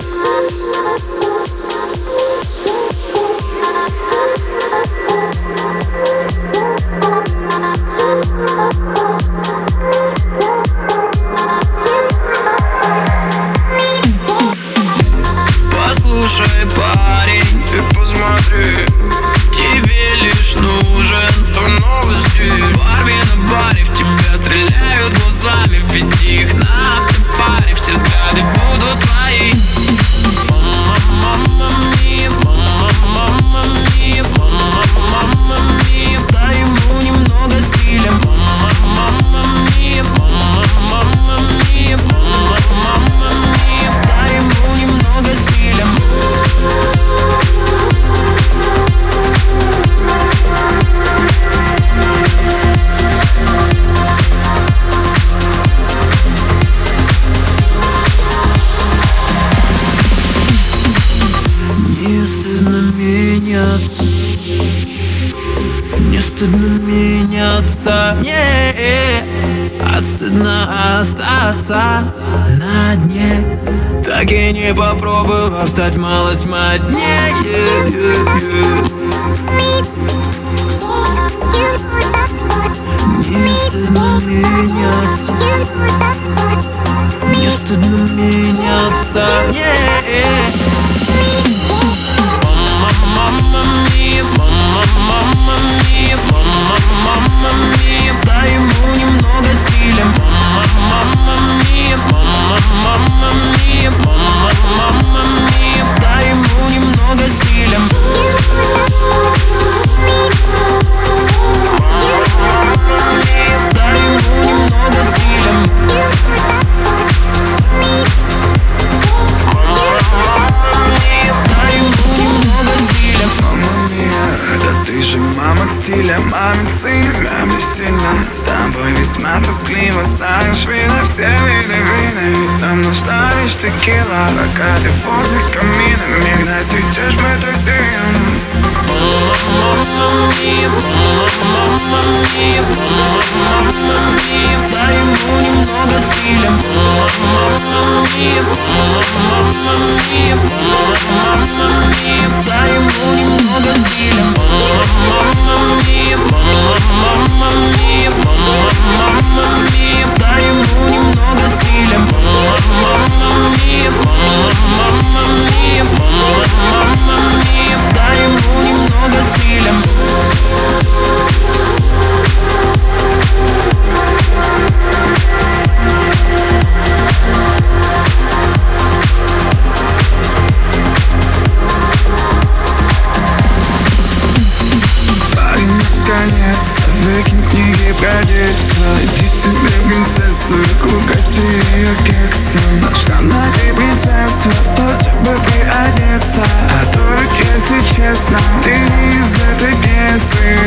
Uh -huh. Не стыдно меняться. Не, А стыдно остаться на дне. Так и не попробовав стать малость моднее. Не стыдно меняться. Не стыдно меняться стиля Мамин сын, мямли сильно С тобой весьма тоскливо Знаешь, видно все виды вина Ведь нам нужна лишь текила Прокатив возле камина Миг насветишь мы так сильно Дай ему немного стиля Дай ему немного стиля Дай конец Выкинь книги про детство Иди себе принцессу и угости ее кексом Нашла на ты принцессу, хоть бы приодеться. А то если честно, ты из этой пьесы.